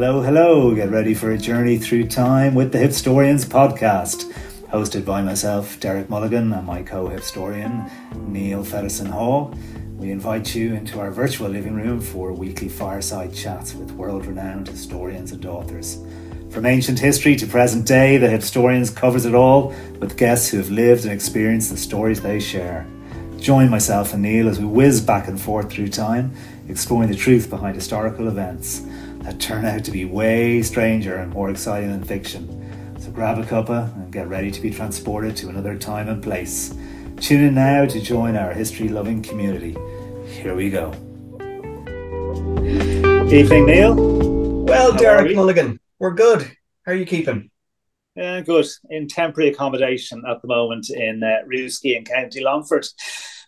Hello, hello. Get ready for a journey through time with the Hipstorians podcast, hosted by myself, Derek Mulligan, and my co hipstorian, Neil Fedderson Hall. We invite you into our virtual living room for weekly fireside chats with world renowned historians and authors. From ancient history to present day, the Hipstorians covers it all with guests who have lived and experienced the stories they share. Join myself and Neil as we whiz back and forth through time, exploring the truth behind historical events that turn out to be way stranger and more exciting than fiction. So grab a cuppa and get ready to be transported to another time and place. Tune in now to join our history loving community. Here we go. Evening, Neil. Well, How Derek we? Mulligan, we're good. How are you keeping? Yeah, good. In temporary accommodation at the moment in uh, Rewsky in County Longford.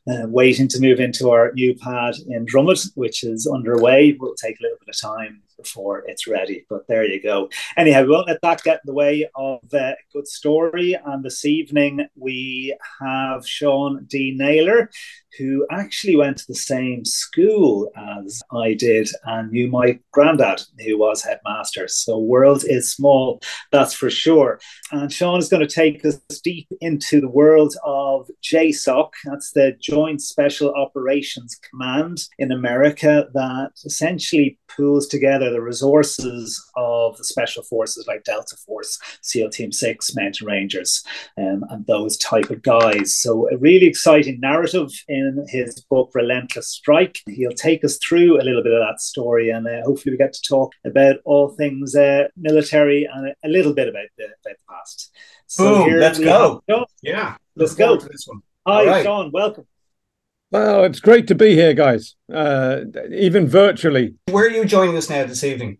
Uh, waiting to move into our new pad in Drummond, which is underway. It will take a little bit of time before it's ready, but there you go. Anyhow, we won't let that get in the way of uh, a good story. And this evening we have Sean D. Naylor, who actually went to the same school as I did and knew my granddad, who was headmaster. So, world is small, that's for sure. And Sean is going to take us deep into the world of JSOC. That's the Joint Special Operations Command in America that essentially pools together the resources of the special forces like Delta Force, SEAL Team 6, Mountain Rangers, um, and those type of guys. So, a really exciting narrative in his book, Relentless Strike. He'll take us through a little bit of that story, and uh, hopefully, we get to talk about all things uh, military and a, a little bit about the, about the past. Boom, here let's we go. have Sean. Yeah, Let's look go. to this one. Hi, All right. Sean. Welcome. Well, it's great to be here, guys. Uh, even virtually, Where are you joining us now this evening?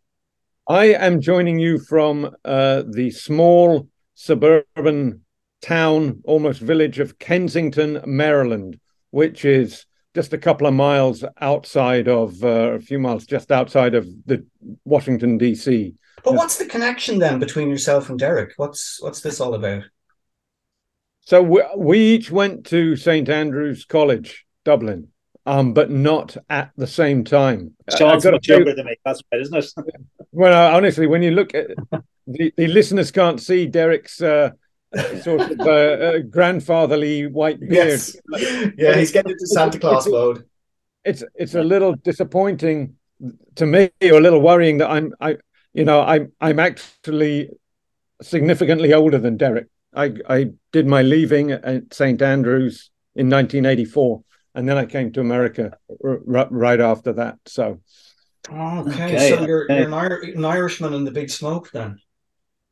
I am joining you from uh, the small suburban town, almost village of Kensington, Maryland, which is just a couple of miles outside of uh, a few miles just outside of the Washington D.C. But what's the connection then between yourself and Derek? What's what's this all about? So we, we each went to St Andrews College, Dublin, um, but not at the same time. Sean's I've got much to younger than me. That's right, isn't it? Well, honestly, when you look at the, the listeners can't see Derek's uh, sort of uh, uh, grandfatherly white beard. Yes. yeah, he's getting into Santa Claus mode. It's it's a little disappointing to me, or a little worrying that I'm I you know I'm I'm actually significantly older than Derek. I I did my leaving at St Andrews in 1984, and then I came to America r- r- right after that. So. Okay, Okay, so you're, you're an, Ir- an Irishman in the big smoke then.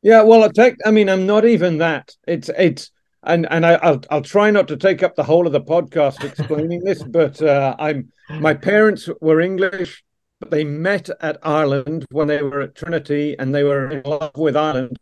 Yeah, well, I take. I mean, I'm not even that. It's it's, and and I, I'll I'll try not to take up the whole of the podcast explaining this, but uh, I'm my parents were English, but they met at Ireland when they were at Trinity, and they were in love with Ireland,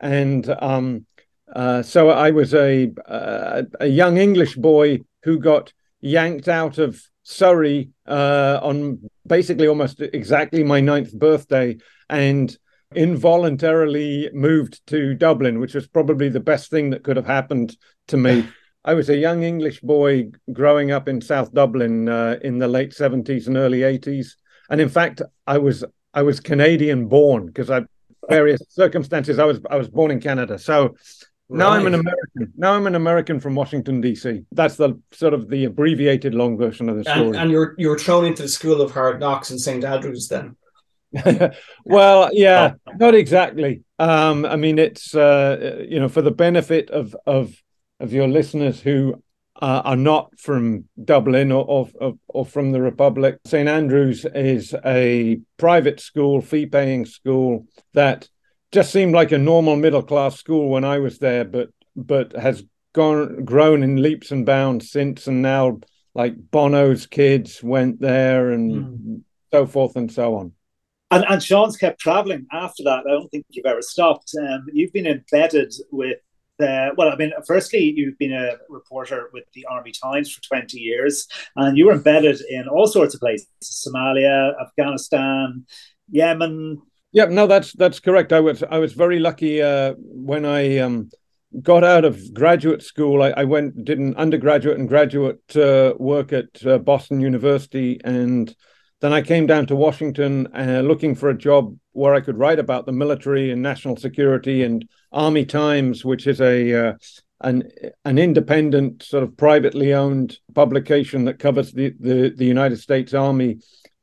and um, uh, so I was a uh, a young English boy who got yanked out of Surrey uh, on basically almost exactly my ninth birthday, and involuntarily moved to Dublin, which was probably the best thing that could have happened to me. I was a young English boy growing up in South Dublin uh, in the late 70s and early 80s. And in fact, I was I was Canadian born because I various circumstances I was I was born in Canada. So now I'm an American. Now I'm an American from Washington D.C. That's the sort of the abbreviated long version of the And, story. and you're you're thrown into the school of hard knocks in St Andrews then. well, yeah, not exactly. Um, I mean, it's uh, you know for the benefit of of of your listeners who uh, are not from Dublin or, or or from the Republic. St Andrews is a private school, fee-paying school that just seemed like a normal middle-class school when I was there, but but has gone grown in leaps and bounds since, and now like Bono's kids went there and so forth and so on. And, and Sean's kept traveling after that. I don't think you've ever stopped. Um, you've been embedded with, uh, well, I mean, firstly, you've been a reporter with the Army Times for 20 years, and you were embedded in all sorts of places Somalia, Afghanistan, Yemen. Yeah, no, that's that's correct. I was I was very lucky uh, when I um, got out of graduate school. I, I went did an undergraduate and graduate uh, work at uh, Boston University, and then I came down to Washington uh, looking for a job where I could write about the military and national security and Army Times, which is a uh, an an independent sort of privately owned publication that covers the the, the United States Army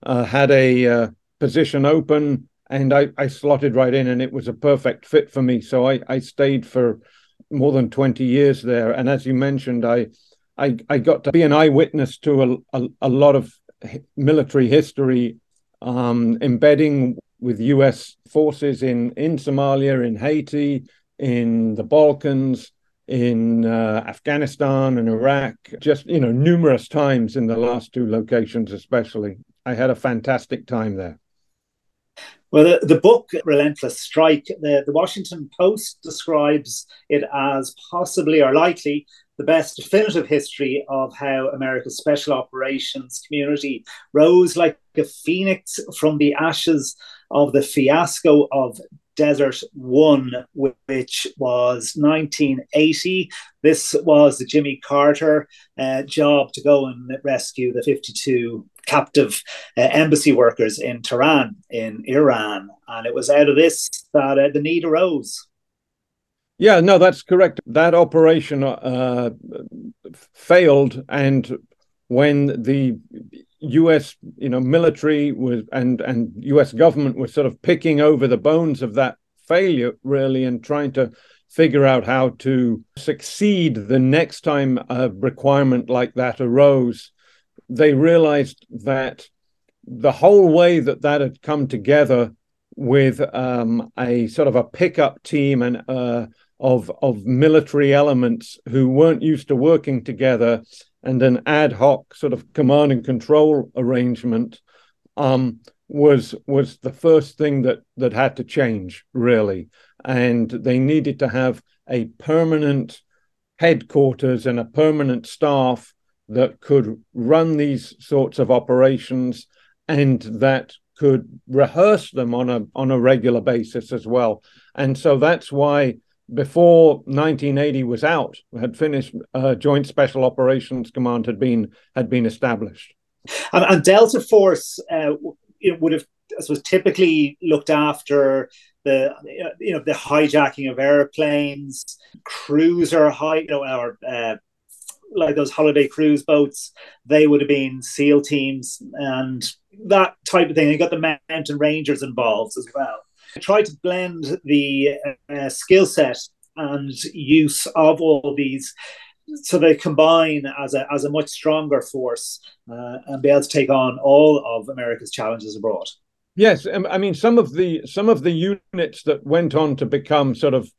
uh, had a uh, position open and I, I slotted right in and it was a perfect fit for me. So I, I stayed for more than 20 years there. And as you mentioned I I, I got to be an eyewitness to a, a, a lot of military history um, embedding with US forces in in Somalia in Haiti in the Balkans in uh, Afghanistan and Iraq, just, you know, numerous times in the last two locations, especially. I had a fantastic time there. Well, the, the book, Relentless Strike, the, the Washington Post describes it as possibly or likely the best definitive history of how America's special operations community rose like a phoenix from the ashes of the fiasco of Desert One, which was 1980. This was the Jimmy Carter uh, job to go and rescue the 52 captive uh, embassy workers in Tehran, in Iran. And it was out of this that uh, the need arose. Yeah, no, that's correct. That operation uh, failed, and when the U.S. you know military was and and U.S. government was sort of picking over the bones of that failure really and trying to figure out how to succeed the next time a requirement like that arose. They realized that the whole way that that had come together with um, a sort of a pickup team and uh, of of military elements who weren't used to working together and an ad hoc sort of command and control arrangement um, was was the first thing that that had to change really, and they needed to have a permanent headquarters and a permanent staff that could run these sorts of operations and that could rehearse them on a on a regular basis as well. And so that's why before 1980 was out, had finished, uh, Joint Special Operations Command had been had been established. And, and Delta Force uh, would have, I suppose, typically looked after the you know the hijacking of airplanes, cruiser high, you know, or uh, like those holiday cruise boats. They would have been SEAL teams and that type of thing. You got the mountain rangers involved as well. Tried to blend the uh, skill set and use of all these so they combine as a, as a much stronger force uh, and be able to take on all of America's challenges abroad. Yes, um, I mean some of the some of the units that went on to become sort of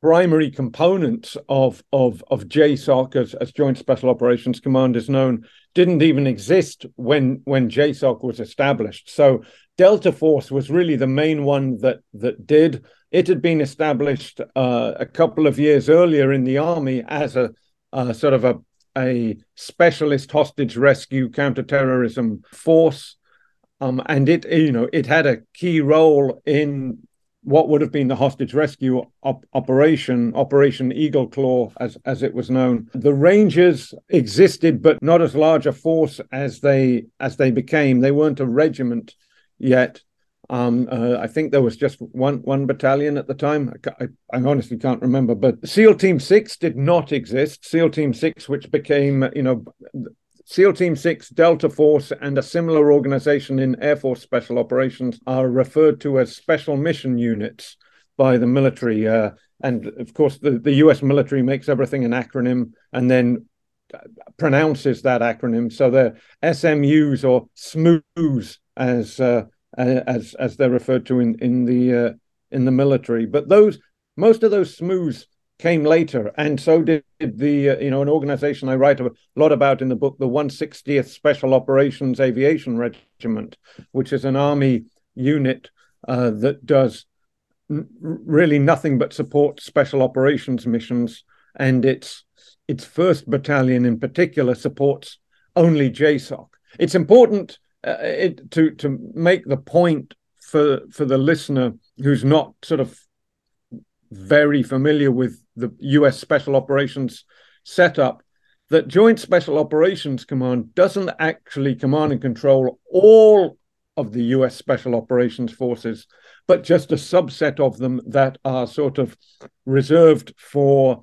primary components of of of JSOC as, as Joint Special Operations Command is known didn't even exist when when JSOC was established. So Delta Force was really the main one that that did. It had been established uh, a couple of years earlier in the army as a, sort of a a specialist hostage rescue counterterrorism force, um, and it you know it had a key role in what would have been the hostage rescue op- operation, Operation Eagle Claw, as as it was known. The Rangers existed, but not as large a force as they as they became. They weren't a regiment yet. Um, uh, I think there was just one one battalion at the time. I, I, I, honestly can't remember. But SEAL Team Six did not exist. SEAL Team Six, which became you know SEAL Team Six, Delta Force, and a similar organization in Air Force Special Operations are referred to as special mission units by the military. Uh, and of course, the, the U.S. military makes everything an acronym and then pronounces that acronym. So they're SMUs or SMOOs as uh, as as they're referred to in in the uh, in the military. But those most of those SMOOs came later, and so did the uh, you know an organization I write a lot about in the book, the 160th Special Operations Aviation Regiment, which is an army unit uh, that does n- really nothing but support special operations missions, and its its first battalion in particular supports only JSOC. It's important uh, it, to to make the point for for the listener who's not sort of very familiar with the U.S. Special Operations setup that Joint Special Operations Command doesn't actually command and control all of the US Special Operations Forces, but just a subset of them that are sort of reserved for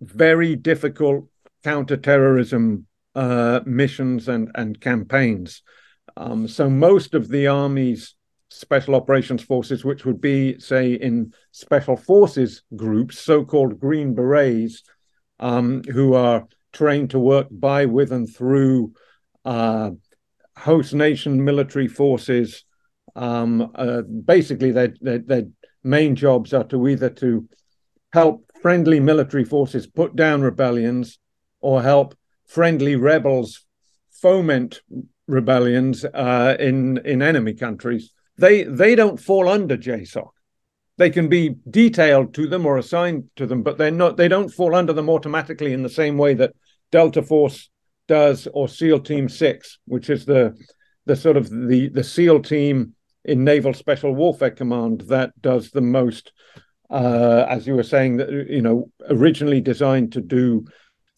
very difficult counterterrorism uh, missions and, and campaigns. Um, so most of the Army's special operations forces, which would be, say, in special forces groups, so called Green Berets, um, who are trained to work by, with, and through uh, host nation military forces. Um, uh, basically, their, their, their main jobs are to either to help friendly military forces put down rebellions or help friendly rebels foment rebellions uh, in in enemy countries. They they don't fall under JSOC. They can be detailed to them or assigned to them, but they're not. They don't fall under them automatically in the same way that Delta Force does or SEAL Team Six, which is the the sort of the the SEAL team in Naval Special Warfare Command that does the most. Uh, as you were saying, that you know, originally designed to do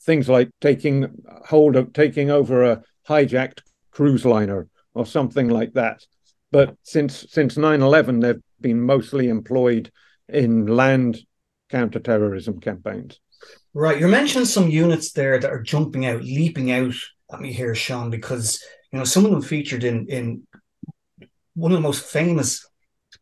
things like taking hold of taking over a hijacked cruise liner or something like that. But since since 9/11, they've been mostly employed in land counterterrorism campaigns. Right. You're mentioning some units there that are jumping out, leaping out at me here, Sean, because you know some of them featured in in one of the most famous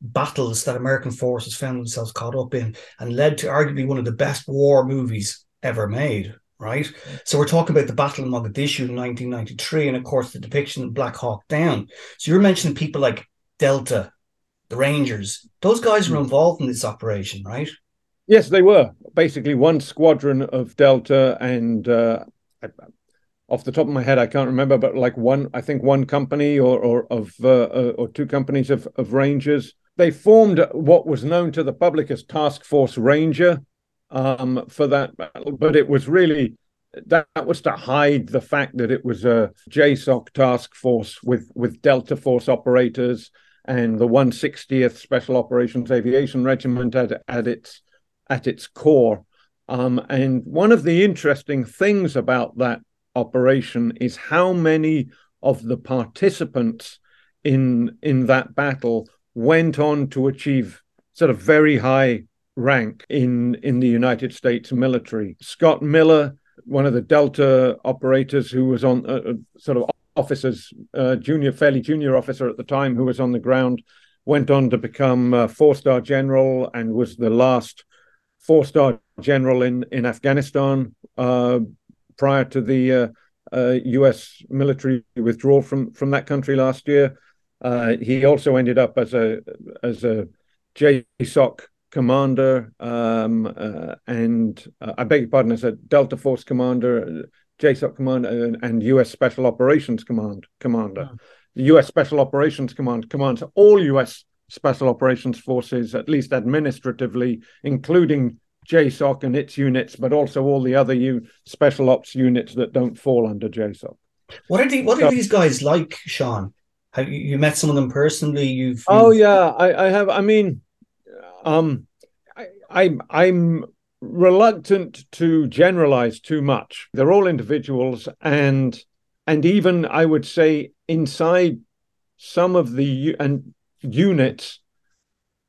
battles that American forces found themselves caught up in and led to arguably one of the best war movies ever made, right? So we're talking about the Battle of Mogadishu in 1993, and of course the depiction of Black Hawk Down. So you're mentioning people like Delta, the Rangers. Those guys were hmm. involved in this operation, right? Yes, they were basically one squadron of Delta, and uh, off the top of my head, I can't remember, but like one, I think one company or or of uh, uh, or two companies of of Rangers. They formed what was known to the public as Task Force Ranger um, for that battle, but it was really that, that was to hide the fact that it was a JSOC task force with with Delta Force operators and the 160th Special Operations Aviation Regiment at, at its at its core. Um, and one of the interesting things about that operation is how many of the participants in in that battle went on to achieve sort of very high rank in in the United States military. Scott Miller, one of the Delta operators who was on uh, uh sort of officers, uh, junior, fairly junior officer at the time, who was on the ground, went on to become a four-star general and was the last four-star general in in Afghanistan uh, prior to the U.S. Uh, military withdrawal from from that country last year. Uh, he also ended up as a as a JSOC commander um, uh, and uh, I beg your pardon, I said Delta Force commander, JSOC commander, and, and, U.S. Special Operations Command commander. The U.S. Special Operations Command commands all U.S. Special Operations Forces, at least administratively, including JSOC and its units, but also all the other U- special ops units that don't fall under JSOC. What are the, what are these guys like, Sean? Have you, you met some of them personally? You've, you've... oh yeah, I, I have. I mean, um, I, I'm I'm reluctant to generalize too much. They're all individuals, and and even I would say inside some of the and units,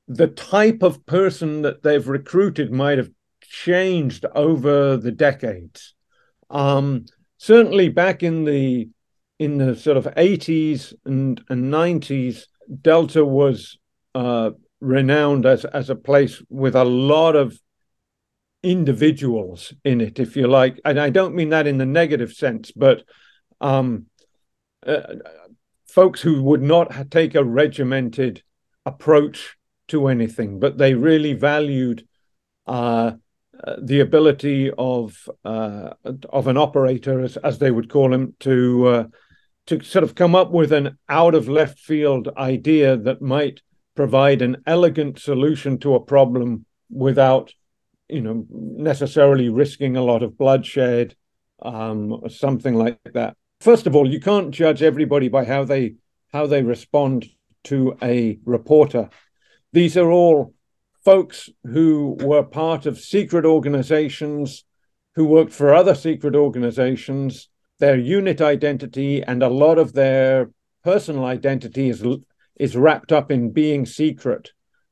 the type of person that they've recruited might have changed over the decades. Um, certainly, back in the in the sort of 80s and, and 90s, Delta was uh, renowned as as a place with a lot of individuals in it, if you like. And I don't mean that in the negative sense, but um, uh, folks who would not take a regimented approach to anything, but they really valued uh, the ability of uh, of an operator, as, as they would call him, to uh, to sort of come up with an out of left field idea that might provide an elegant solution to a problem without you know necessarily risking a lot of bloodshed um, or something like that. First of all you can't judge everybody by how they how they respond to a reporter. These are all folks who were part of secret organizations who worked for other secret organizations, their unit identity and a lot of their personal identity is is wrapped up in being secret.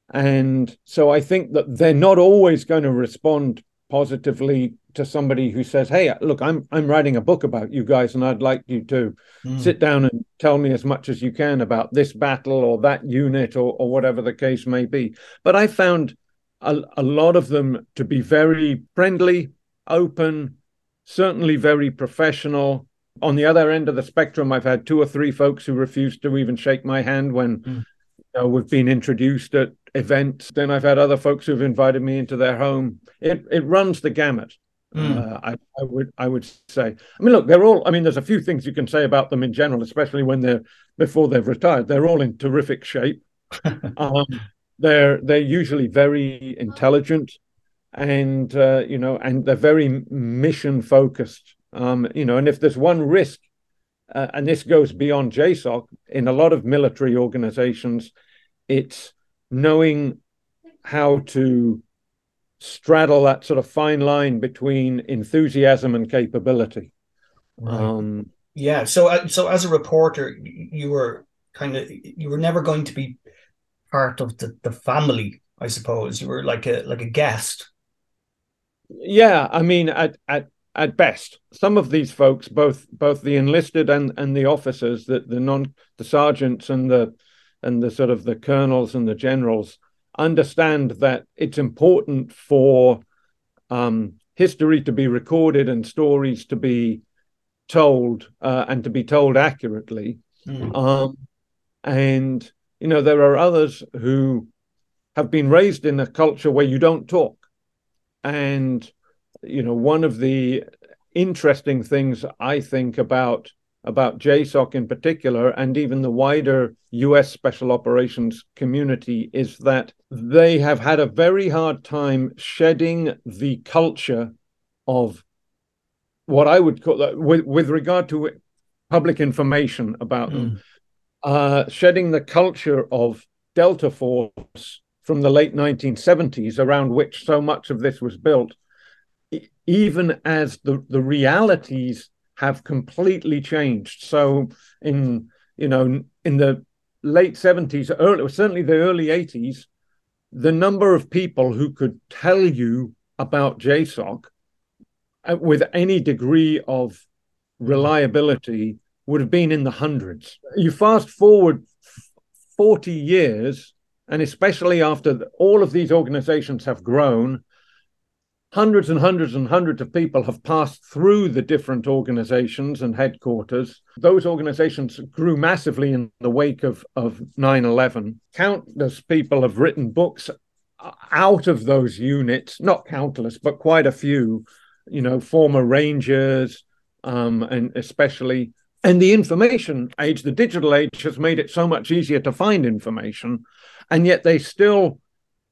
And so I think that they're not always going to respond positively to somebody who says, "Hey, look, I'm I'm writing a book about you guys, and I'd like you to mm. sit down and tell me as much as you can about this battle or that unit or or whatever the case may be." But I found a, a lot of them to be very friendly, open, certainly very professional. On the other end of the spectrum, I've had two or three folks who refused to even shake my hand when mm. you know, we've been introduced at events. Then I've had other folks who've invited me into their home. It it runs the gamut. Mm. Uh, I, I, would I would say. I mean, look, they're all. I mean, there's a few things you can say about them in general, especially when they're before they've retired. They're all in terrific shape. um, they're they're usually very intelligent, and uh, you know, and they're very mission focused. Um, you know, and if there's one risk, uh, and this goes beyond JSOC, in a lot of military organizations, it's knowing how to straddle that sort of fine line between enthusiasm and capability. Right. Um, yeah. So, uh, so as a reporter, you were kind of you were never going to be part of the, the family, I suppose. You were like a like a guest. Yeah, I mean, at at at best, some of these folks, both both the enlisted and and the officers, the the non the sergeants and the and the sort of the colonels and the generals understand that it's important for um, history to be recorded and stories to be told uh, and to be told accurately. Mm. Um, and you know there are others who have been raised in a culture where you don't talk, and you know one of the interesting things I think about about JSOC in particular, and even the wider US special operations community, is that they have had a very hard time shedding the culture of what I would call with, with regard to public information about mm. them, uh, shedding the culture of Delta Force from the late 1970s, around which so much of this was built, even as the, the realities have completely changed. So in you know in the late 70s, early certainly the early 80s, the number of people who could tell you about JSOC uh, with any degree of reliability would have been in the hundreds. You fast forward 40 years, and especially after all of these organizations have grown, hundreds and hundreds and hundreds of people have passed through the different organizations and headquarters. Those organizations grew massively in the wake of, of 9 11. Countless people have written books out of those units, not countless, but quite a few, you know, former Rangers, um, and especially. And the information age, the digital age, has made it so much easier to find information, and yet they still,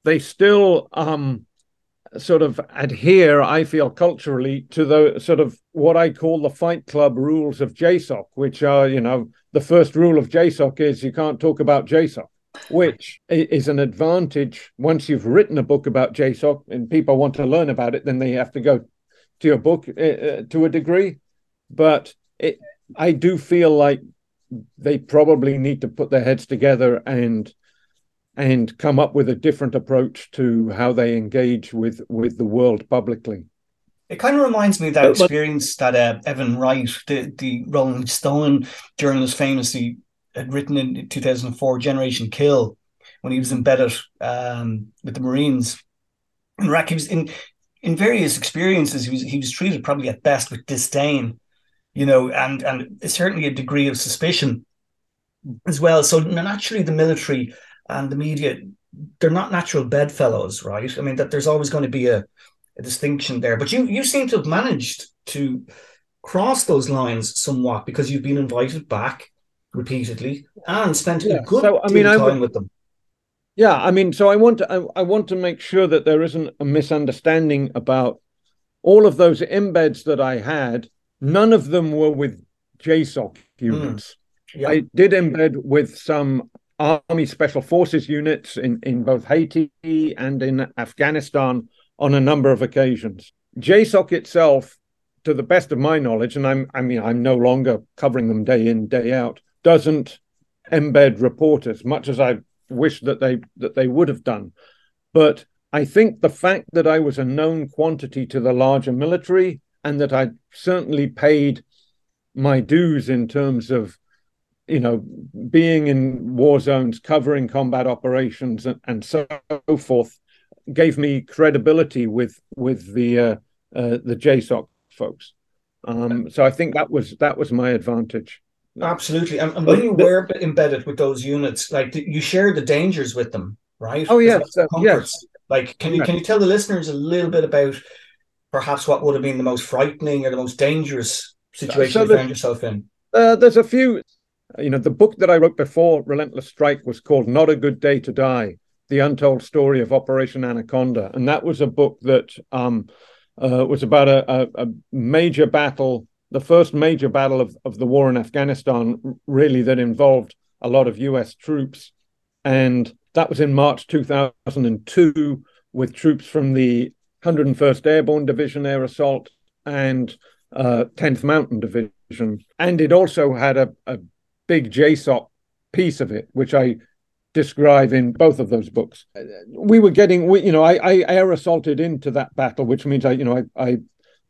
they still um, sort of adhere, I feel, culturally to the sort of what I call the Fight Club rules of JSOC, which are, you know, the first rule of JSOC is you can't talk about JSOC, which is an advantage once you've written a book about JSOC and people want to learn about it, then they have to go to your book uh, to a degree. But it, I do feel like they probably need to put their heads together and and come up with a different approach to how they engage with with the world publicly. It kind of reminds me of that experience that uh, Evan Wright, the, the Rolling Stone journalist, famously had written in 2004, Generation Kill, when he was embedded um, with the Marines in Iraq. He was in in various experiences. He was he was treated probably at best with disdain, you know, and and certainly a degree of suspicion as well. So naturally, the military and the media they're not natural bedfellows, right? I mean that there's always going to be a, a distinction there. But you you seem to have managed to cross those lines somewhat because you've been invited back repeatedly and spent yeah. a good so, I mean, time would, with them. Yeah, I mean, so I want to I, I want to make sure that there isn't a misunderstanding about all of those embeds that I had. None of them were with JSOC units. Mm. Yeah. I did embed with some Army Special Forces units in, in both Haiti and in Afghanistan on a number of occasions. JSOC itself, to the best of my knowledge, and I'm I mean I'm no longer covering them day in day out, doesn't embed reporters much as I wish that they that they would have done. But I think the fact that I was a known quantity to the larger military and that I certainly paid my dues in terms of you know being in war zones covering combat operations and, and so forth gave me credibility with with the uh, uh, the JSOC folks. Um, so I think that was that was my advantage. Absolutely, and, and when you were embedded with those units, like you share the dangers with them, right? Oh yes, uh, yes. Like, can you can you tell the listeners a little bit about perhaps what would have been the most frightening or the most dangerous situation so you found yourself in? Uh, there's a few. You know, the book that I wrote before Relentless Strike was called "Not a Good Day to Die." the untold story of Operation Anaconda, and that was a book that um, uh, was about a, a, a, major battle, the first major battle of, of the war in Afghanistan, really that involved a lot of U.S. troops, and that was in March 2002 with troops from the 101st Airborne Division Air Assault and uh, 10th Mountain Division, and it also had a, a big JSOC piece of it, which I describe in both of those books. We were getting, we, you know, I, I air assaulted into that battle, which means I, you know, I, I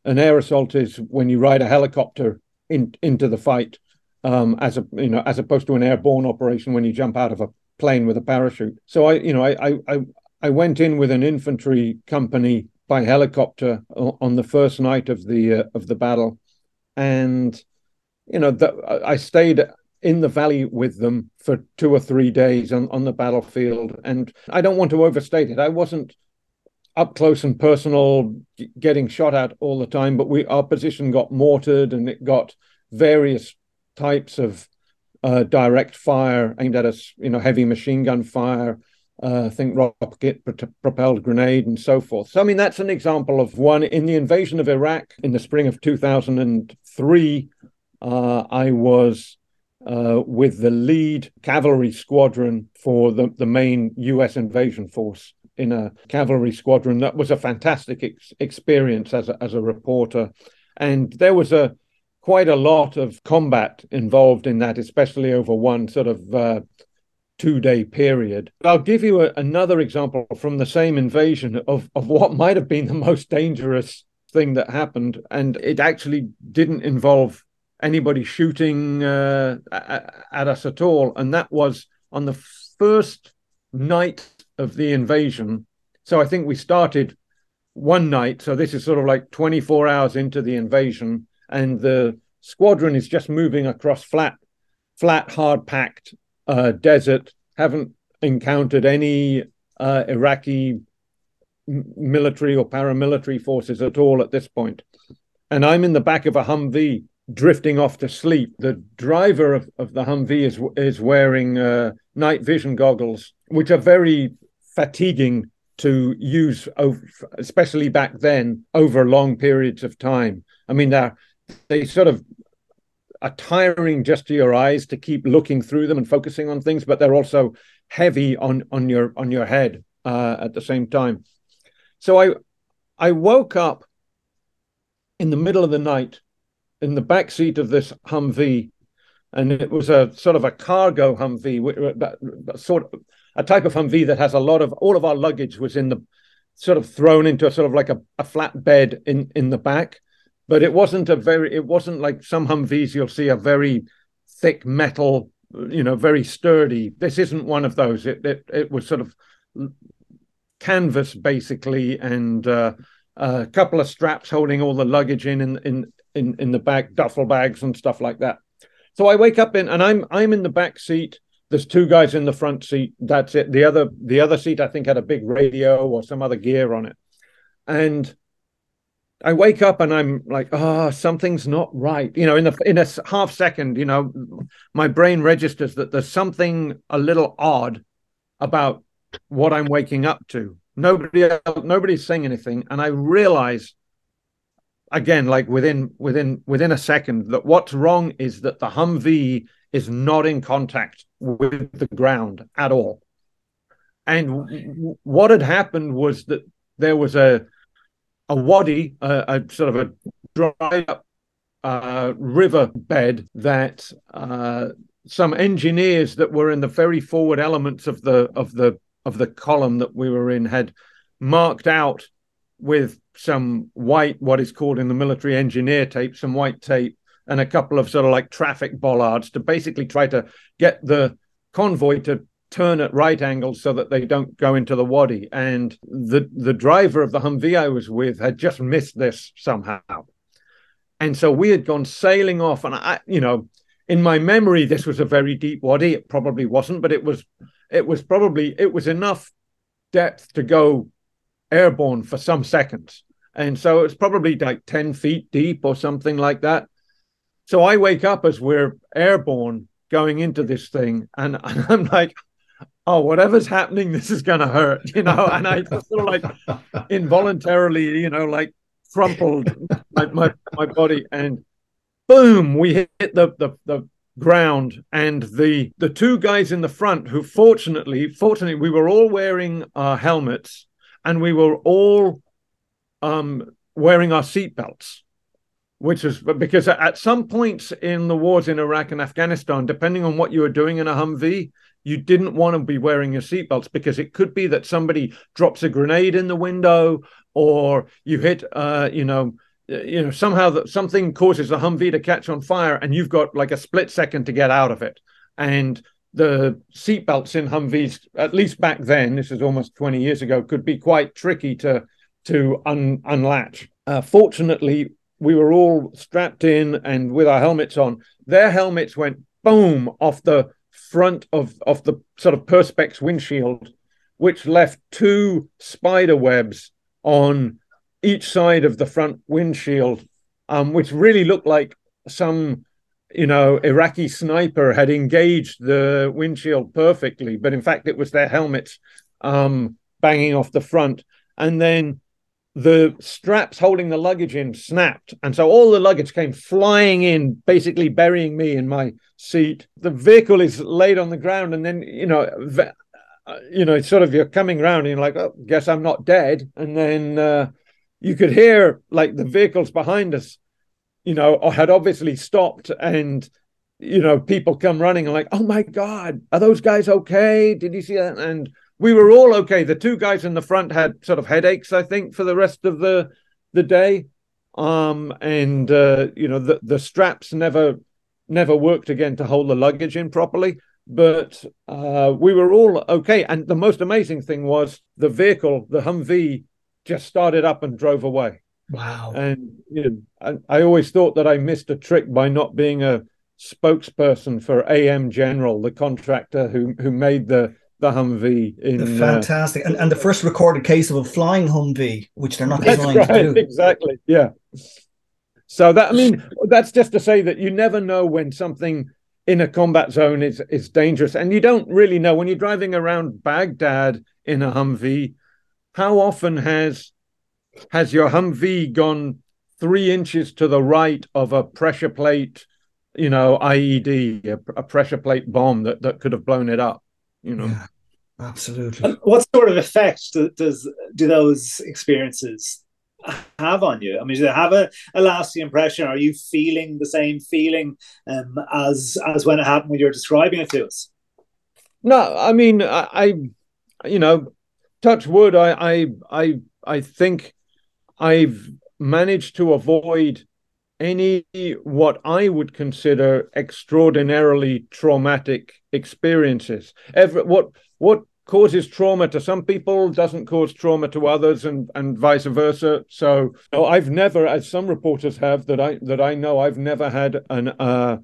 an air assault is when you ride a helicopter in, into the fight, um, as a, you know, as opposed to an airborne operation when you jump out of a plane with a parachute. So I, you know, I, I, I went in with an infantry company by helicopter on the first night of the uh, of the battle, and you know, the, I stayed in the valley with them for two or three days on, on the battlefield. And I don't want to overstate it. I wasn't up close and personal getting shot at all the time, but we our position got mortared and it got various types of uh, direct fire aimed at us, you know, heavy machine gun fire, uh, I think rocket propelled grenade and so forth. So, I mean, that's an example of one in the invasion of Iraq in the spring of 2003. Uh, I was uh, with the lead cavalry squadron for the, the main US invasion force in a cavalry squadron. That was a fantastic ex- experience as a, as a reporter. And there was a quite a lot of combat involved in that, especially over one sort of uh, two day period. I'll give you a, another example from the same invasion of, of what might have been the most dangerous thing that happened. And it actually didn't involve anybody shooting uh, at us at all. And that was on the first night of the invasion. So I think we started one night. So this is sort of like 24 hours into the invasion, and the squadron is just moving across flat, flat, hard packed uh, desert. Haven't encountered any uh, Iraqi military or paramilitary forces at all at this point. And I'm in the back of a Humvee drifting off to sleep. The driver of, of the Humvee is is wearing uh, night vision goggles, which are very fatiguing to use, especially back then, over long periods of time. I mean, they they sort of are tiring just to your eyes to keep looking through them and focusing on things, but they're also heavy on on your on your head uh, at the same time. So I I woke up in the middle of the night in the back seat of this Humvee, and it was a sort of a cargo Humvee, sort of a type of Humvee that has a lot of all of our luggage was in the sort of thrown into a sort of like a, a flat bed in in the back, but it wasn't a very it wasn't like some Humvees you'll see a very thick metal, you know, very sturdy. This isn't one of those. It it, it was sort of canvas basically and. Uh, a couple of straps holding all the luggage in in in in, in the back, duffel bags and stuff like that. So I wake up in and I'm I'm in the back seat. There's two guys in the front seat. That's it. The other the other seat I think had a big radio or some other gear on it. And I wake up and I'm like, oh, something's not right. You know, in the in a half second, you know, my brain registers that there's something a little odd about what I'm waking up to. Nobody nobody's saying anything, and I realize again, like within within within a second, that what's wrong is that the Humvee is not in contact with the ground at all. And what had happened was that there was a a wadi, a, a sort of a dried up uh, river bed that uh, some engineers that were in the very forward elements of the of the of the column that we were in had marked out with some white, what is called in the military engineer tape, some white tape, and a couple of sort of like traffic bollards to basically try to get the convoy to turn at right angles so that they don't go into the wadi. And the the driver of the Humvee I was with had just missed this somehow. And so we had gone sailing off, and I, you know, in my memory, this was a very deep wadi. It probably wasn't, but it was it was probably it was enough depth to go airborne for some seconds. And so it's probably like 10 feet deep or something like that. So I wake up as we're airborne going into this thing, and, and I'm like, oh, whatever's happening, this is going to hurt, you know. And I just sort of like involuntarily, you know, like crumpled my, my, my body, and boom, we hit the, the, the ground and the the two guys in the front who fortunately fortunately we were all wearing our helmets and we were all um, wearing our seatbelts which is because at some points in the wars in Iraq and Afghanistan, depending on what you were doing in a Humvee, you didn't want to be wearing your seatbelts because it could be that somebody drops a grenade in the window or you hit, uh, you know, you know somehow that something causes the Humvee to catch on fire and you've got like a split second to get out of it. And the seatbelts in Humvees, at least back then, this is almost 20 years ago, could be quite tricky to to un, unlatch. Uh, fortunately, we were all strapped in and with our helmets on. Their helmets went boom off the front of, of the sort of Perspex windshield, which left two spider webs on each side of the front windshield, um, which really looked like some, you know, Iraqi sniper had engaged the windshield perfectly, but in fact it was their helmets um, banging off the front. And then the straps holding the luggage in snapped. And so all the luggage came flying in, basically burying me in my seat. The vehicle is laid on the ground. And then, you know, uh, you know, it's sort of you're coming around and you're like, oh, guess I'm not dead. And then uh, you could hear like the vehicles behind us, you know, had obviously stopped and, you know, people come running and like, oh my God, are those guys okay? Did you see that? And we were all okay. The two guys in the front had sort of headaches, I think, for the rest of the the day. Um, and uh, you know, the the straps never never worked again to hold the luggage in properly. But uh, we were all okay. And the most amazing thing was the vehicle, the Humvee, just started up and drove away. Wow. And you know, I, I always thought that I missed a trick by not being a spokesperson for AM General, the contractor who who made the the Humvee in the uh, fantastic uh, and, and the first recorded case of a flying Humvee, which they're not designed right, to do. Exactly. Yeah. So that I mean, that's just to say that you never know when something in a combat zone is is dangerous, and you don't really know when you're driving around Baghdad in a Humvee. How often has has your Humvee gone three inches to the right of a pressure plate, you know, IED, a, a pressure plate bomb that that could have blown it up? you know. Yeah, absolutely. And what sort of effect do, does do those experiences have on you? I mean, do they have a, a lasting impression? Are you feeling the same feeling um, as as when it happened when you were describing it to us? No, I mean, I, I you know, touch wood. I, I, I, I think I've managed to avoid any what I would consider extraordinarily traumatic experiences. Every, what what causes trauma to some people doesn't cause trauma to others, and and vice versa. So I've never, as some reporters have that I that I know, I've never had an uh,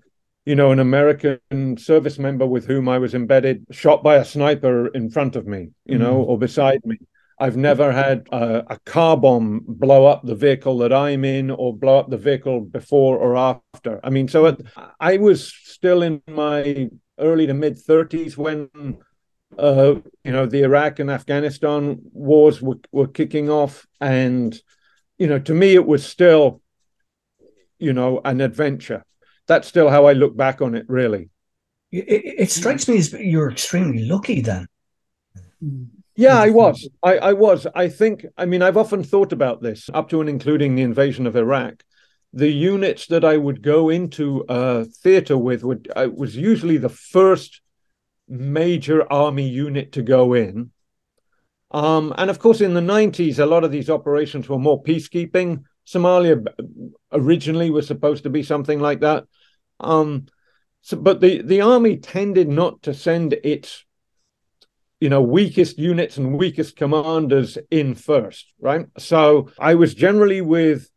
you know an American service member with whom I was embedded shot by a sniper in front of me, you know, mm. or beside me. I've never had a, a, car bomb blow up the vehicle that I'm in or blow up the vehicle before or after. I mean, so it, I was still in my early to mid 30s when, uh, you know, the Iraq and Afghanistan wars were, were kicking off. And, you know, to me, it was still, you know, an adventure. That's still how I look back on it, really. It, it strikes me as you're extremely lucky then. Mm Yeah, I was. I, I was. I think. I mean, I've often thought about this, up to and including the invasion of Iraq. The units that I would go into a theater with would uh, was usually the first major army unit to go in. Um, and of course, in the 90s, a lot of these operations were more peacekeeping. Somalia originally was supposed to be something like that. Um, so, but the, the army tended not to send its you know weakest units and weakest commanders in first right so i was generally with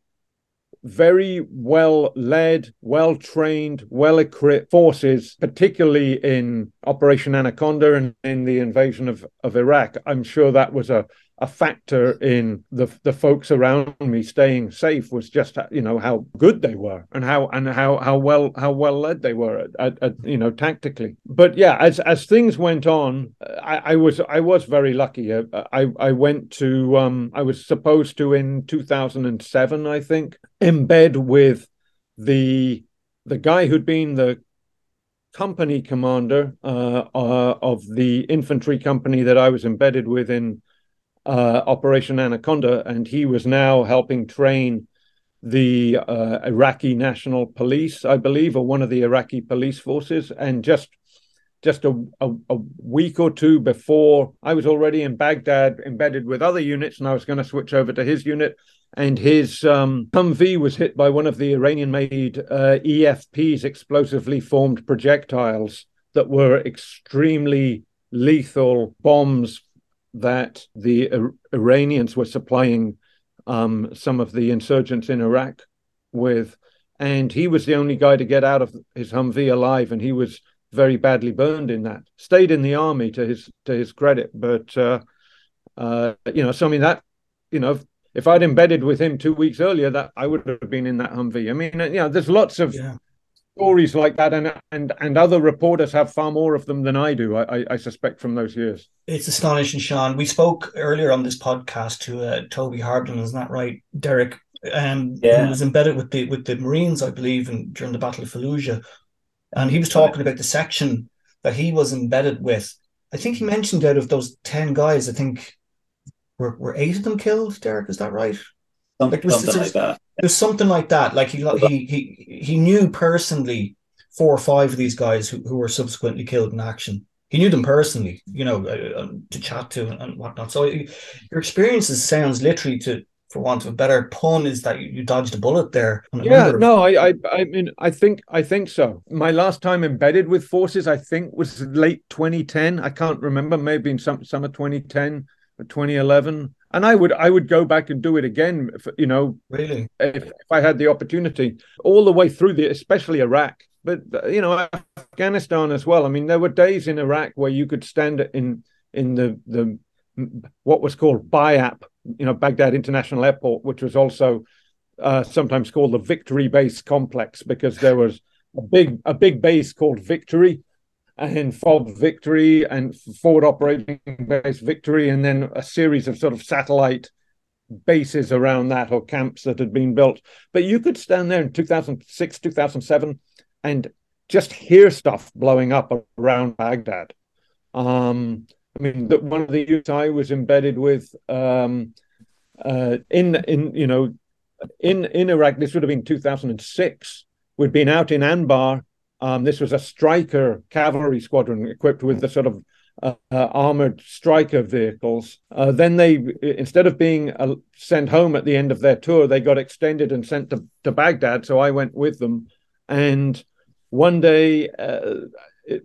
very well led, well trained, well equipped forces, particularly in Operation Anaconda and in the invasion of, of Iraq. I'm sure that was a, a factor in the the folks around me staying safe was just you know how good they were and how and how how well how well led they were at, at, at you know tactically. But yeah, as as things went on, I, I was I was very lucky. I I, I went to um, I was supposed to in 2007 I think embed with the the guy who'd been the company commander uh, uh, of the infantry company that I was embedded with in uh, Operation Anaconda, and he was now helping train the uh, Iraqi National Police, I believe, or one of the Iraqi police forces. And just just a, a, a, week or two before, I was already in Baghdad, embedded with other units, and I was going to switch over to his unit. And his um, Humvee was hit by one of the Iranian-made uh, EFPs, explosively formed projectiles that were extremely lethal bombs that the Iranians were supplying um, some of the insurgents in Iraq with. And he was the only guy to get out of his Humvee alive, and he was very badly burned in that. Stayed in the army to his to his credit, but uh, uh, you know, so I mean that you know, if, if, I'd embedded with him two weeks earlier, that I would have been in that Humvee. I mean, you know, there's lots of yeah stories like that, and and and other reporters have far more of them than I do. I, I suspect from those years. It's astonishing, Sean. We spoke earlier on this podcast to uh, Toby Hartland, isn't that right, Derek? Um, yeah. Who was embedded with the with the Marines, I believe, in, during the Battle of Fallujah, and he was talking about the section that he was embedded with. I think he mentioned out of those ten guys, I think were were eight of them killed. Derek, is that right? Something, like, something like that. There's something like that. Like he he he he knew personally four or five of these guys who, who were subsequently killed in action. He knew them personally, you know, uh, um, to chat to and whatnot. So your experiences sounds literally to, for want of a better pun, is that you, you dodged a bullet there. Yeah, no, I, I, I mean, I think, I think so. My last time embedded with forces, I think, was late 2010. I can't remember, maybe in some summer 2010 or 2011 and I would I would go back and do it again. If, you know, really, if, if I had the opportunity, all the way through the, especially Iraq, but you know, Afghanistan as well. I mean, there were days in Iraq where you could stand in in the the what was called BIAP, you know, Baghdad International Airport, which was also uh, sometimes called the Victory Base Complex because there was a big a big base called Victory and FOB Victory and Forward Operating Base Victory, and then a series of sort of satellite bases around that or camps that had been built. But you could stand there in 2006, 2007 and just hear stuff blowing up around Baghdad. Um, I mean, one of the units I was embedded with um, uh, in in you know in in Iraq. This would have been 2006. We'd been out in Anbar um, this was a Stryker cavalry squadron equipped with the sort of uh, uh, armored Stryker vehicles. Uh, then they, instead of being uh, sent home at the end of their tour, they got extended and sent to, to Baghdad. So I went with them. And one day uh,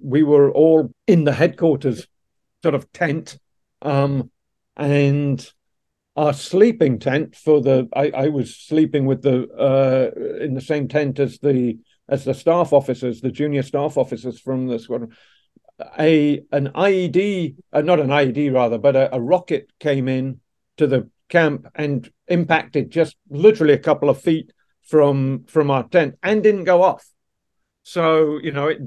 we were all in the headquarters sort of tent. Um, and our sleeping tent for the, I, I was sleeping with the, uh, in the same tent as the as the staff officers, the junior staff officers from the squadron, a an IED, uh, not an IED rather, but a, a, rocket came in to the camp and impacted just literally a couple of feet from from our tent and didn't go off. So you know it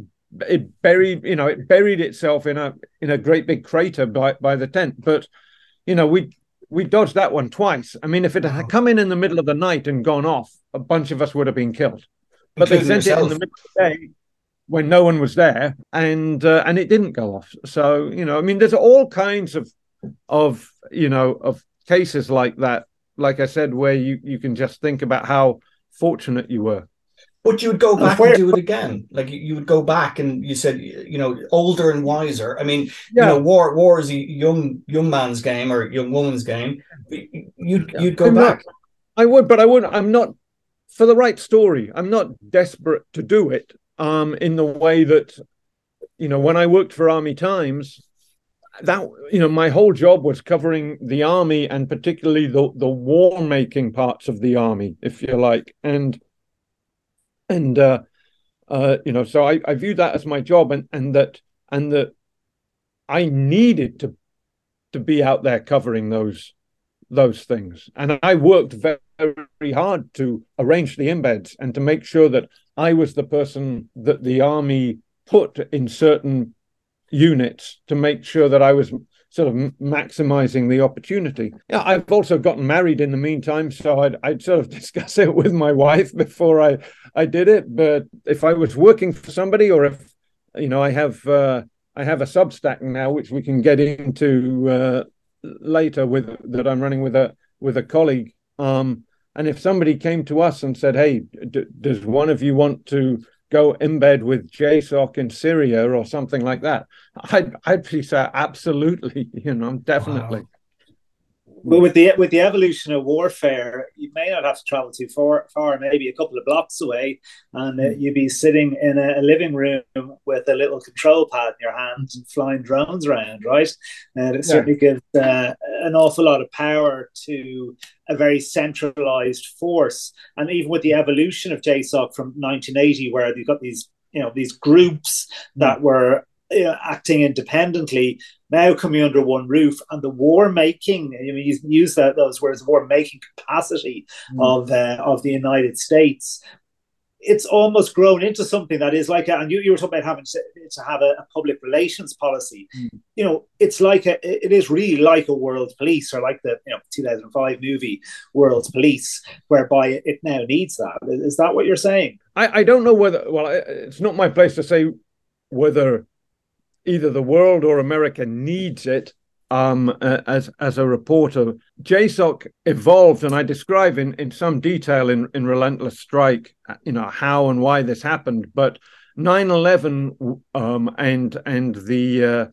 it buried you know it buried itself in a in a great big crater by by the tent. But you know we we dodged that one twice. I mean, if it had come in in the middle of the night and gone off, a bunch of us would have been killed but they sent yourself. it in the middle of the day when no one was there, and uh, and it didn't go off. So you know, I mean, there's all kinds of of you know of cases like that. Like I said, where you you can just think about how fortunate you were. But you would go back and, and do it again. Like you, you would go back and you said, you know, older and wiser. I mean, yeah. you know, war war is a young young man's game or young woman's game. You'd yeah. you'd go I'm back. Not, I would, but I wouldn't. I'm not for the right story. I'm not desperate to do it. Um, in the way that, you know, when I worked for Army Times, that you know my whole job was covering the army and particularly the the war making parts of the army if you like and and uh, uh, you know, so I, I view that as my job, and and that and that I needed to to be out there covering those those things, and I worked very, very hard to arrange the embeds and to make sure that I was the person that the army put in certain units to make sure that I was sort of maximizing the opportunity. Yeah, I've also gotten married in the meantime, so I'd, I'd sort of discuss it with my wife before I, I did it. But if I was working for somebody, or if you know, I have uh, I have a Substack now, which we can get into uh, later with that I'm running with a with a colleague. Um, and if somebody came to us and said, "Hey, d- does one of you want to go embed with JSOC in Syria or something like that. I'd I'd be say absolutely, you know, definitely. Wow. But with the with the evolution of warfare, you may not have to travel too far, far maybe a couple of blocks away, and uh, you'd be sitting in a, a, living room with a little control pad in your hand and flying drones around, right? And it certainly yeah. gives uh, an awful lot of power to a very centralized force. And even with the evolution of JSOC from 1980, where you've got these you know these groups that were uh, acting independently now coming under one roof and the war making I mean you use that those words war making capacity mm. of uh, of the United States it's almost grown into something that is like a, and you, you were talking about having to, to have a, a, public relations policy mm. you know it's like a it is really like a world police or like the you know 2005 movie world police whereby it now needs that is that what you're saying i, I don't know whether well it's not my place to say whether either the world or America needs it. Um, as as a reporter, JSOC evolved, and I describe in, in some detail in, in Relentless Strike, uh, you know how and why this happened. But 9/11 um, and and the uh,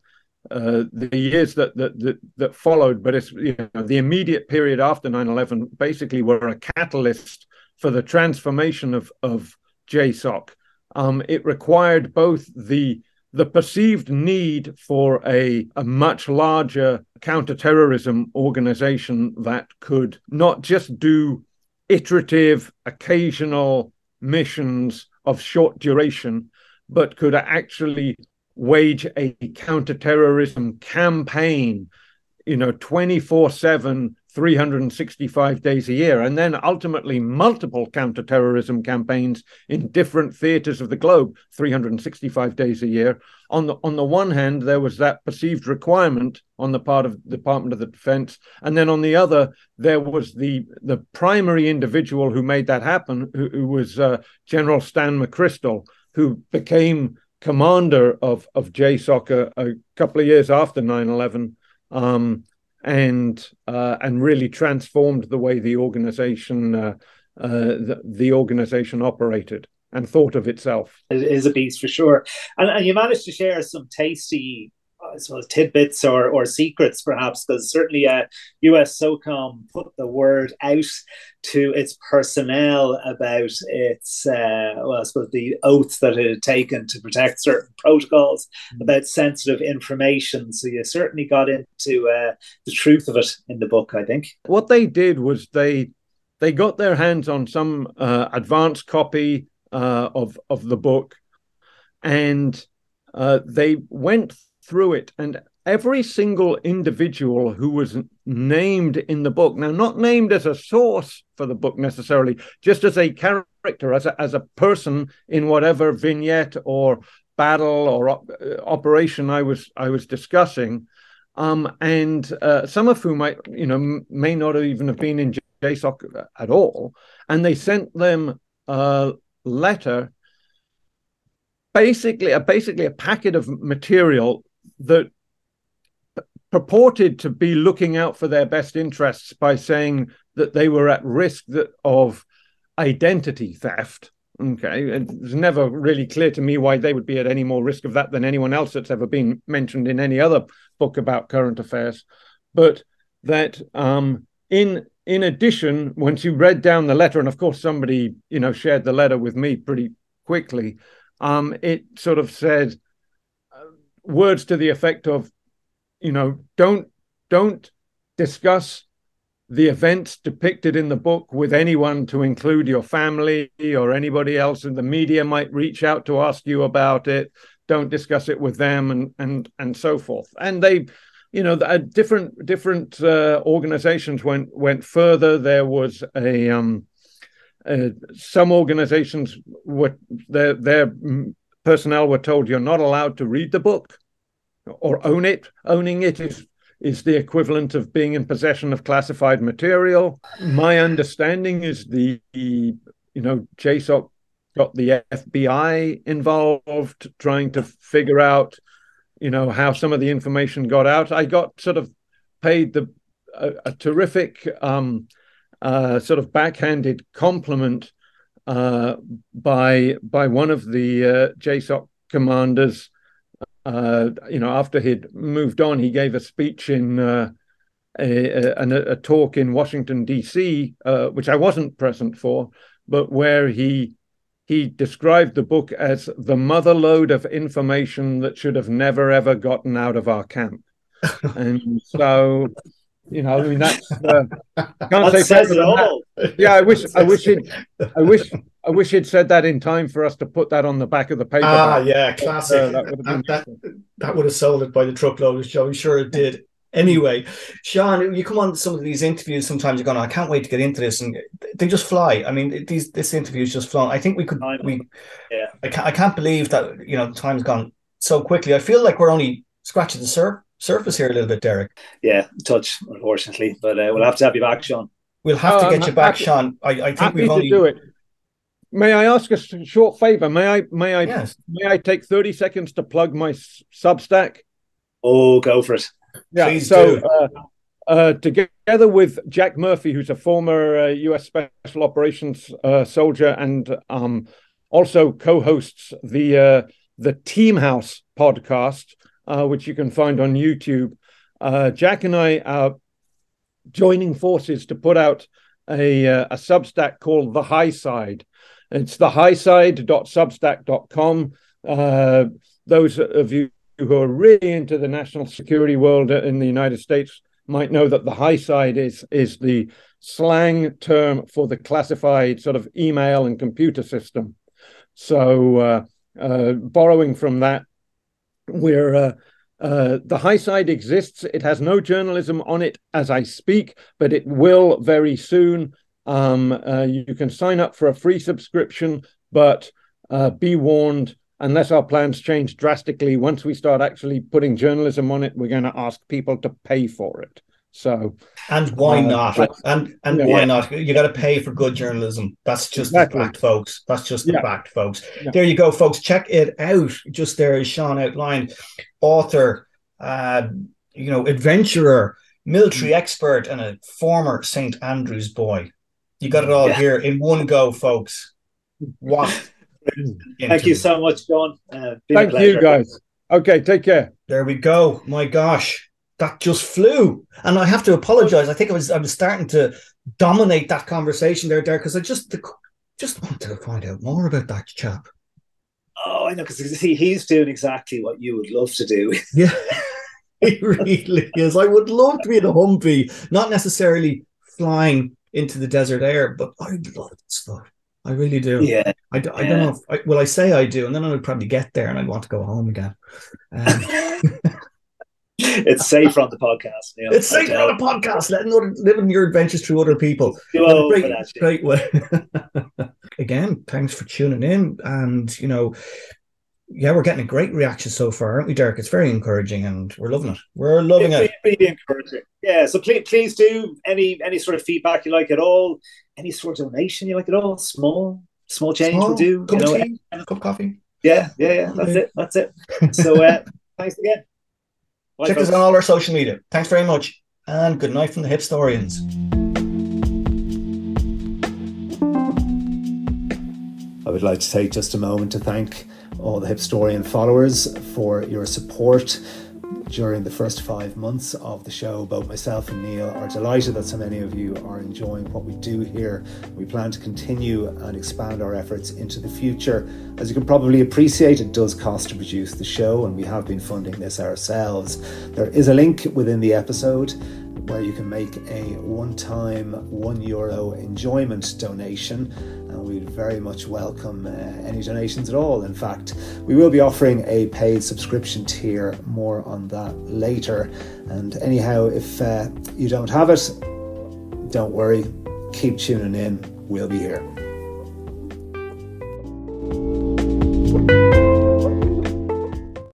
uh, the years that, that that that followed, but it's you know the immediate period after 9/11 basically were a catalyst for the transformation of of JSOC. Um, it required both the the perceived need for a, a much larger counterterrorism organization that could not just do iterative, occasional missions of short duration, but could actually wage a counterterrorism campaign, you know, 24 7 365 days a year, and then ultimately multiple counterterrorism campaigns in different theaters of the globe, 365 days a year. On the on the one hand, there was that perceived requirement on the part of the Department of the Defense, and then on the other, there was the the primary individual who made that happen, who, who was uh, General Stan McChrystal, who became commander of of JSOC a, a couple of years after 9 11. Um, and uh, and really transformed the way the organization uh, uh, the, the, organization operated and thought of itself. It is a beast for sure, and, and you managed to share some tasty I suppose tidbits or, or secrets perhaps because certainly uh, US SOCOM put the word out to its personnel about its uh, well I suppose the oath that it had taken to protect certain protocols mm-hmm. about sensitive information so you certainly got into uh, the truth of it in the book I think what they did was they they got their hands on some uh, advanced copy uh, of of the book and uh, they went through it. And every single individual who was named in the book now not named as a source for the book necessarily just as a character as a, as a person in whatever vignette or battle or op- uh, operation i was i was discussing um, and uh, some of whom might you know may not even have been in jsoc at all and they sent them a letter basically a basically a packet of material that purported to be looking out for their best interests by saying that they were at risk that, of identity theft. Okay, it was never really clear to me why they would be at any more risk of that than anyone else that's ever been mentioned in any other book about current affairs. But that um, in in addition, once you read down the letter, and of course somebody you know shared the letter with me pretty quickly, um, it sort of said words to the effect of, you know, don't don't discuss the events depicted in the book with anyone to include your family or anybody else and the media might reach out to ask you about it. Don't discuss it with them and and and so forth. And they you know different different uh, organizations went went further. There was a um uh, some organizations were their their personnel were told you're not allowed to read the book or own it owning it is is the equivalent of being in possession of classified material. My understanding is the, you know, JSOC got the FBI involved trying to figure out, you know, how some of the information got out. I got sort of paid the a, a terrific um, uh, sort of backhanded compliment uh, by by one of the uh, JSOC commanders uh, you know, after he'd moved on, he gave a speech in uh, a, a, a, talk in Washington D.C., uh, which I wasn't present for, but where he he described the book as the motherlode of information that should have never ever gotten out of our camp. and so, you know, I mean, that's uh, can't that say it all. Yeah, I wish, I wish it, I wish I wish he'd said that in time for us to put that on the back of the paper. Ah, yeah, classic. Uh, that, would that, that, that, would have sold it by the truckload, Joe. I'm sure it did. Anyway, Sean, you come on some of these interviews. Sometimes you're going, I can't wait to get into this, and they just fly. I mean, these this interview is just flown. I think we could. We, yeah. I can't, I can't believe that you know time's gone so quickly. I feel like we're only scratching the sur- surface here a little bit, Derek. Yeah, touch unfortunately, but uh, we'll have to have you back, Sean. We'll have oh, to get I'm you back, happy, Sean. I, I think we've only do it. May I ask a short favor? May I may I yes. may I take 30 seconds to plug my Substack? Oh, go for it. Yeah. Please so uh, uh, together with Jack Murphy, who's a former uh, U.S. Special Operations uh, soldier and um, also co-hosts the uh, the Team House podcast, uh, which you can find on YouTube. Jack and I are joining forces to put out a, a Substack called The High Side. It's the highside.substack.com. Uh, those of you who are really into the national security world in the United States might know that the high side is is the slang term for the classified sort of email and computer system. So, uh, uh, borrowing from that, we're uh, uh, the high side exists. It has no journalism on it as I speak, but it will very soon. Um, uh, you can sign up for a free subscription, but uh, be warned, unless our plans change drastically, once we start actually putting journalism on it, we're going to ask people to pay for it. So, and why uh, not? and and yeah. why not? You got to pay for good journalism. That's just exactly. the fact, folks. That's just the yeah. fact, folks. Yeah. There you go, folks. Check it out. Just there, as Sean outlined, author, uh, you know, adventurer, military mm. expert, and a former St Andrews boy. You got it all yeah. here in one go, folks. What? Thank you so much, John. Uh, Thank you, guys. Okay, take care. There we go. My gosh, that just flew. And I have to apologize. I think I was I was starting to dominate that conversation there, there, because I just just wanted to find out more about that chap. Oh, I know, because see, he's doing exactly what you would love to do. Yeah, he really is. I would love to be in a Humvee, not necessarily flying into the desert air. But I love this stuff. I really do. Yeah. I, I don't know. If, I, well, I say I do, and then I would probably get there and I'd want to go home again. Um, it's safe on the podcast. You know, it's safe on the podcast. Letting other, living your adventures through other people. great, great way. Again, thanks for tuning in, and you know, yeah, we're getting a great reaction so far, aren't we, Derek? It's very encouraging, and we're loving it. We're loving it. Really encouraging. Yeah. So please, please do any any sort of feedback you like at all, any sort of donation you like at all, small small change small, will do. Cup you know, tea, cup of coffee. Yeah, yeah, yeah. That's it. That's it. So uh, thanks again. Bye, Check folks. us on all our social media. Thanks very much, and good night from the Hipstorians. I would like to take just a moment to thank all the Hipstorian followers for your support during the first five months of the show. Both myself and Neil are delighted that so many of you are enjoying what we do here. We plan to continue and expand our efforts into the future. As you can probably appreciate, it does cost to produce the show, and we have been funding this ourselves. There is a link within the episode where you can make a one time one euro enjoyment donation and we'd very much welcome uh, any donations at all. In fact, we will be offering a paid subscription tier, more on that later. And anyhow, if uh, you don't have it, don't worry, keep tuning in, we'll be here.